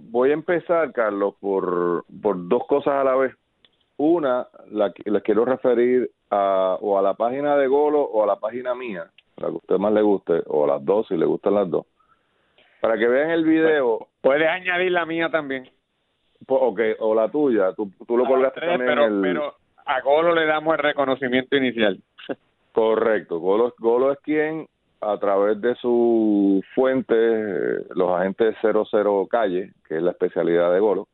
voy a empezar, Carlos, por, por dos cosas a la vez. Una, la que les quiero referir a, o a la página de Golo o a la página mía, la que a usted más le guste, o a las dos, si le gustan las dos. Para que vean el video. Puedes añadir la mía también. Ok, o la tuya, tú, tú lo colgaste también pero, el... pero a Golo le damos el reconocimiento inicial. Correcto, Golo, Golo es quien a través de su fuente, los agentes 00 Calle, que es la especialidad de Golo,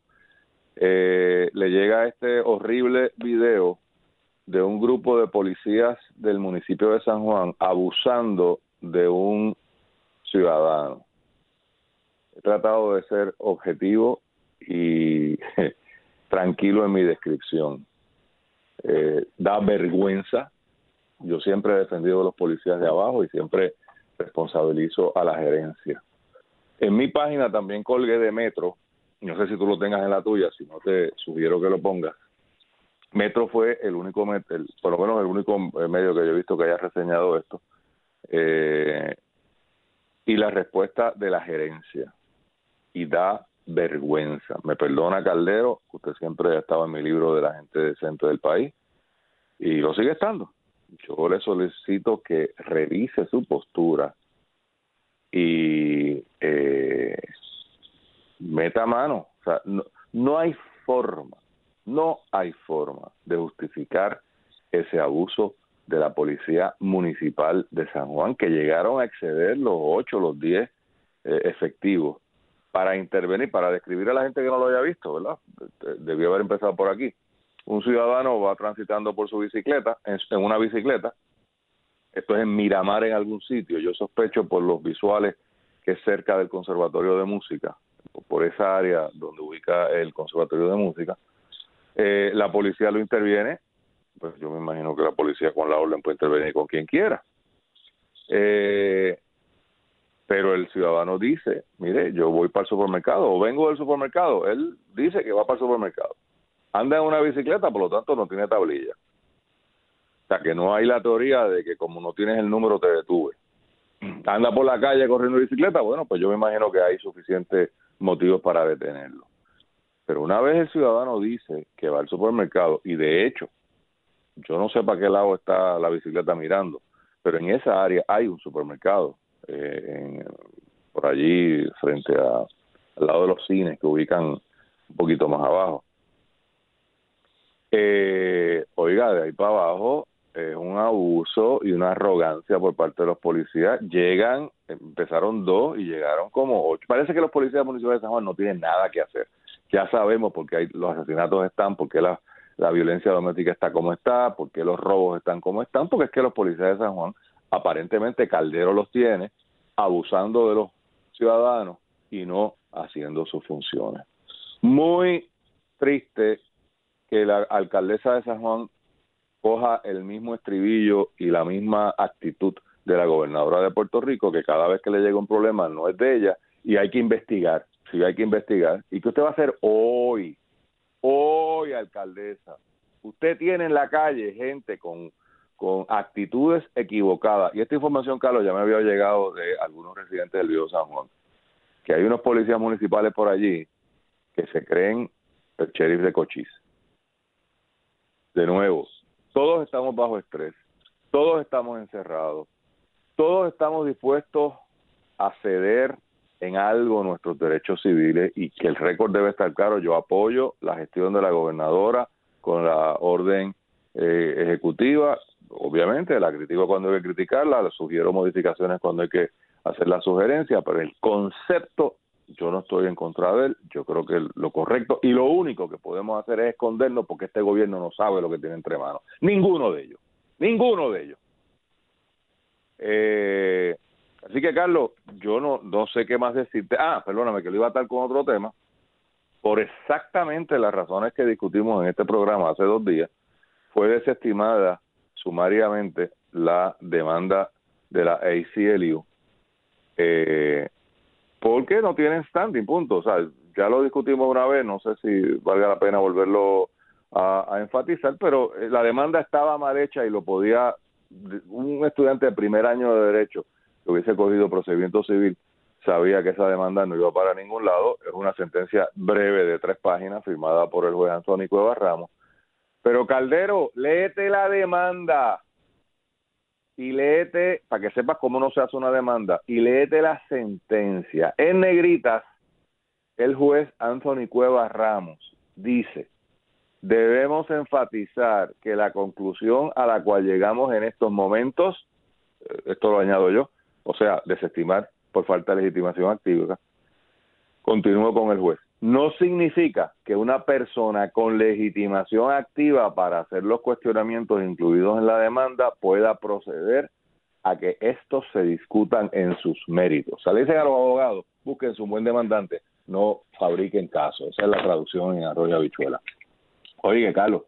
eh, le llega este horrible video de un grupo de policías del municipio de San Juan abusando de un ciudadano. He tratado de ser objetivo y tranquilo en mi descripción. Eh, da vergüenza. Yo siempre he defendido a los policías de abajo y siempre responsabilizo a la gerencia. En mi página también colgué de Metro, no sé si tú lo tengas en la tuya, si no te sugiero que lo pongas. Metro fue el único, el, por lo menos el único medio que yo he visto que haya reseñado esto. Eh, y la respuesta de la gerencia. Y da vergüenza. Me perdona Caldero, usted siempre ha estado en mi libro de la gente decente del país y lo sigue estando. Yo le solicito que revise su postura y eh, meta mano. No, no hay forma, no hay forma de justificar ese abuso de la policía municipal de San Juan, que llegaron a exceder los ocho, los diez eh, efectivos para intervenir, para describir a la gente que no lo haya visto, ¿verdad? Debió haber empezado por aquí. Un ciudadano va transitando por su bicicleta, en, una bicicleta, esto es en Miramar en algún sitio, yo sospecho por los visuales que es cerca del Conservatorio de Música, por esa área donde ubica el Conservatorio de Música, eh, la policía lo interviene, pues yo me imagino que la policía con la orden puede intervenir con quien quiera. Eh, pero el ciudadano dice, mire, yo voy para el supermercado o vengo del supermercado, él dice que va para el supermercado. Anda en una bicicleta, por lo tanto no tiene tablilla. O sea, que no hay la teoría de que como no tienes el número te detuve. Anda por la calle corriendo bicicleta, bueno, pues yo me imagino que hay suficientes motivos para detenerlo. Pero una vez el ciudadano dice que va al supermercado, y de hecho, yo no sé para qué lado está la bicicleta mirando, pero en esa área hay un supermercado eh, por allí frente a, al lado de los cines que ubican un poquito más abajo. Eh, oiga, de ahí para abajo es un abuso y una arrogancia por parte de los policías. Llegan, empezaron dos y llegaron como ocho. Parece que los policías municipales de San Juan no tienen nada que hacer. Ya sabemos por qué hay, los asesinatos están, por qué la, la violencia doméstica está como está, por qué los robos están como están, porque es que los policías de San Juan aparentemente Caldero los tiene abusando de los ciudadanos y no haciendo sus funciones. Muy triste que la alcaldesa de San Juan coja el mismo estribillo y la misma actitud de la gobernadora de Puerto Rico, que cada vez que le llega un problema no es de ella y hay que investigar, sí hay que investigar. ¿Y qué usted va a hacer hoy? Hoy, alcaldesa. Usted tiene en la calle gente con con actitudes equivocadas. Y esta información, Carlos, ya me había llegado de algunos residentes del Río San Juan, que hay unos policías municipales por allí que se creen el sheriff de Cochise. De nuevo, todos estamos bajo estrés, todos estamos encerrados, todos estamos dispuestos a ceder en algo nuestros derechos civiles y que el récord debe estar claro. Yo apoyo la gestión de la gobernadora con la orden eh, ejecutiva obviamente la critico cuando hay que criticarla, le sugiero modificaciones cuando hay que hacer la sugerencia, pero el concepto yo no estoy en contra de él, yo creo que lo correcto y lo único que podemos hacer es escondernos porque este gobierno no sabe lo que tiene entre manos, ninguno de ellos, ninguno de ellos. Eh, así que Carlos, yo no, no sé qué más decirte, ah, perdóname que lo iba a estar con otro tema, por exactamente las razones que discutimos en este programa hace dos días, fue desestimada sumariamente la demanda de la ACLU eh, porque no tienen standing, punto. O sea, ya lo discutimos una vez, no sé si valga la pena volverlo a, enfatizar, pero eh, la demanda estaba mal hecha y lo podía un estudiante de primer año de derecho que hubiese cogido procedimiento civil sabía que esa demanda no iba para ningún lado. Es una sentencia breve de tres páginas firmada por el juez Antonio Cuevas Ramos. Pero Caldero, léete la demanda y léete, para que sepas cómo no se hace una demanda, y léete la sentencia. En negritas, el juez Anthony Cuevas Ramos dice, debemos enfatizar que la conclusión a la cual llegamos en estos momentos, eh, esto lo añado yo, o sea, desestimar por falta de legitimación activa, continúo con el juez. No significa que una persona con legitimación activa para hacer los cuestionamientos incluidos en la demanda pueda proceder a que estos se discutan en sus méritos. O a los abogados, busquen su buen demandante, no fabriquen casos. Esa es la traducción en Arroyo Habichuela. Oye, Carlos,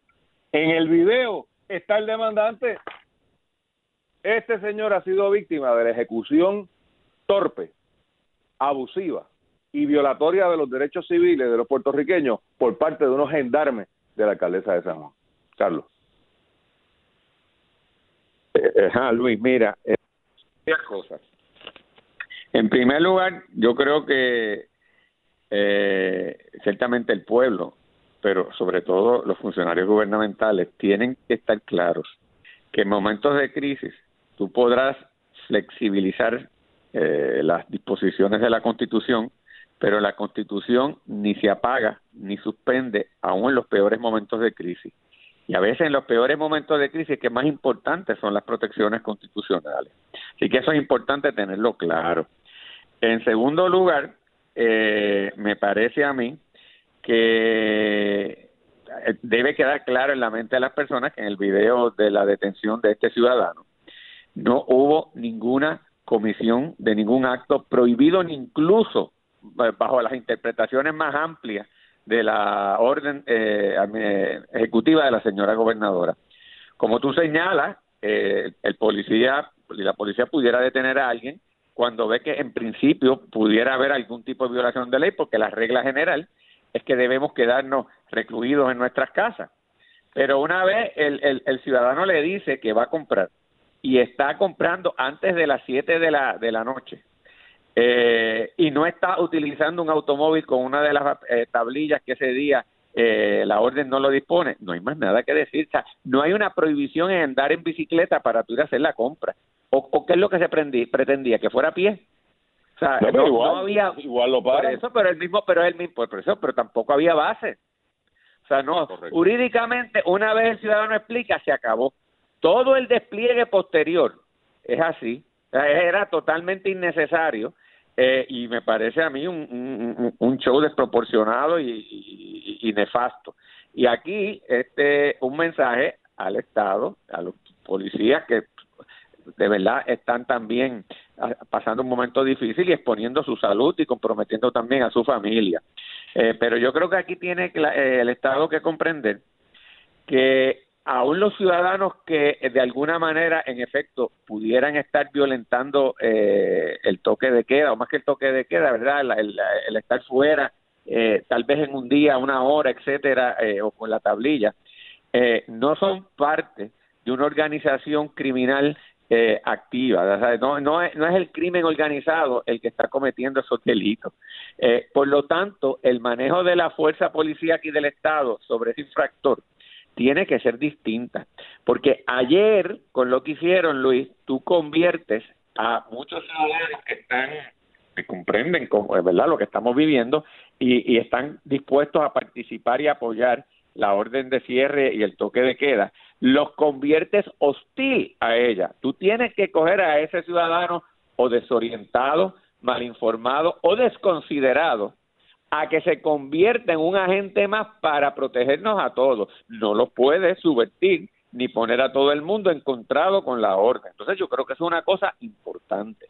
en el video está el demandante. Este señor ha sido víctima de la ejecución torpe, abusiva y violatoria de los derechos civiles de los puertorriqueños por parte de unos gendarmes de la alcaldesa de San Juan. Carlos. Eh, eh Luis, mira, eh, cosas. En primer lugar, yo creo que eh, ciertamente el pueblo, pero sobre todo los funcionarios gubernamentales, tienen que estar claros que en momentos de crisis tú podrás flexibilizar eh, las disposiciones de la Constitución, pero la Constitución ni se apaga ni suspende aún en los peores momentos de crisis. Y a veces en los peores momentos de crisis que más importantes son las protecciones constitucionales. Así que eso es importante tenerlo claro. En segundo lugar, eh, me parece a mí que debe quedar claro en la mente de las personas que en el video de la detención de este ciudadano no hubo ninguna comisión de ningún acto prohibido ni incluso eh, bajo las interpretaciones más amplias de la orden eh, ejecutiva de la señora gobernadora. Como tú señalas, eh, el policía la policía pudiera detener a alguien cuando ve que en principio pudiera haber algún tipo de violación de ley, porque la regla general es que debemos quedarnos recluidos en nuestras casas. Pero una vez el, el, el ciudadano le dice que va a comprar y está comprando antes de las 7 de la, de la noche eh, y no está utilizando un automóvil con una de las eh, tablillas que ese día eh, la orden no lo dispone, no hay más nada que decir. O sea, no hay una prohibición en andar en bicicleta para tú ir a hacer la compra. ¿O, qué es lo que se pretendía? ¿Que fuera a pie? O sea, no, igual, había... Igual lo para. Por eso, pero el mismo, pero el mismo, por eso, pero tampoco había base. O sea, no, jurídicamente, una vez el ciudadano explica, se acabó. Todo el despliegue posterior es así, era totalmente innecesario eh, y me parece a mí un, un, show desproporcionado y, y, nefasto. Y aquí este un mensaje al Estado, a los policías que de verdad están también ah, pasando un momento difícil y exponiendo su salud y comprometiendo también a su familia. Eh, pero yo creo que aquí tiene eh, el Estado que comprender que aún los ciudadanos que eh, de alguna manera, en efecto, pudieran estar violentando eh, el toque de queda, o más que el toque de queda, ¿verdad? El, estar fuera, eh, tal vez en un día, una hora, etcétera, o con la tablilla, no son parte de una organización criminal activa. No, no, es, no es el crimen organizado el que está cometiendo esos delitos. por lo tanto, el manejo de la fuerza policía aquí del Estado sobre ese infractor tiene que ser distinta. Porque ayer, con lo que hicieron, Luis, tú conviertes a muchos ciudadanos que están, que comprenden como, ¿verdad? lo que estamos viviendo y, y están dispuestos a participar y apoyar la orden de cierre y el toque de queda, los conviertes hostil a ella. Tú tienes que coger a ese ciudadano o desorientado, mal informado o desconsiderado a que se convierta en un agente más para protegernos a todos. No lo puede subvertir ni poner a todo el mundo encontrado con la orden. Entonces yo creo que es una cosa importante.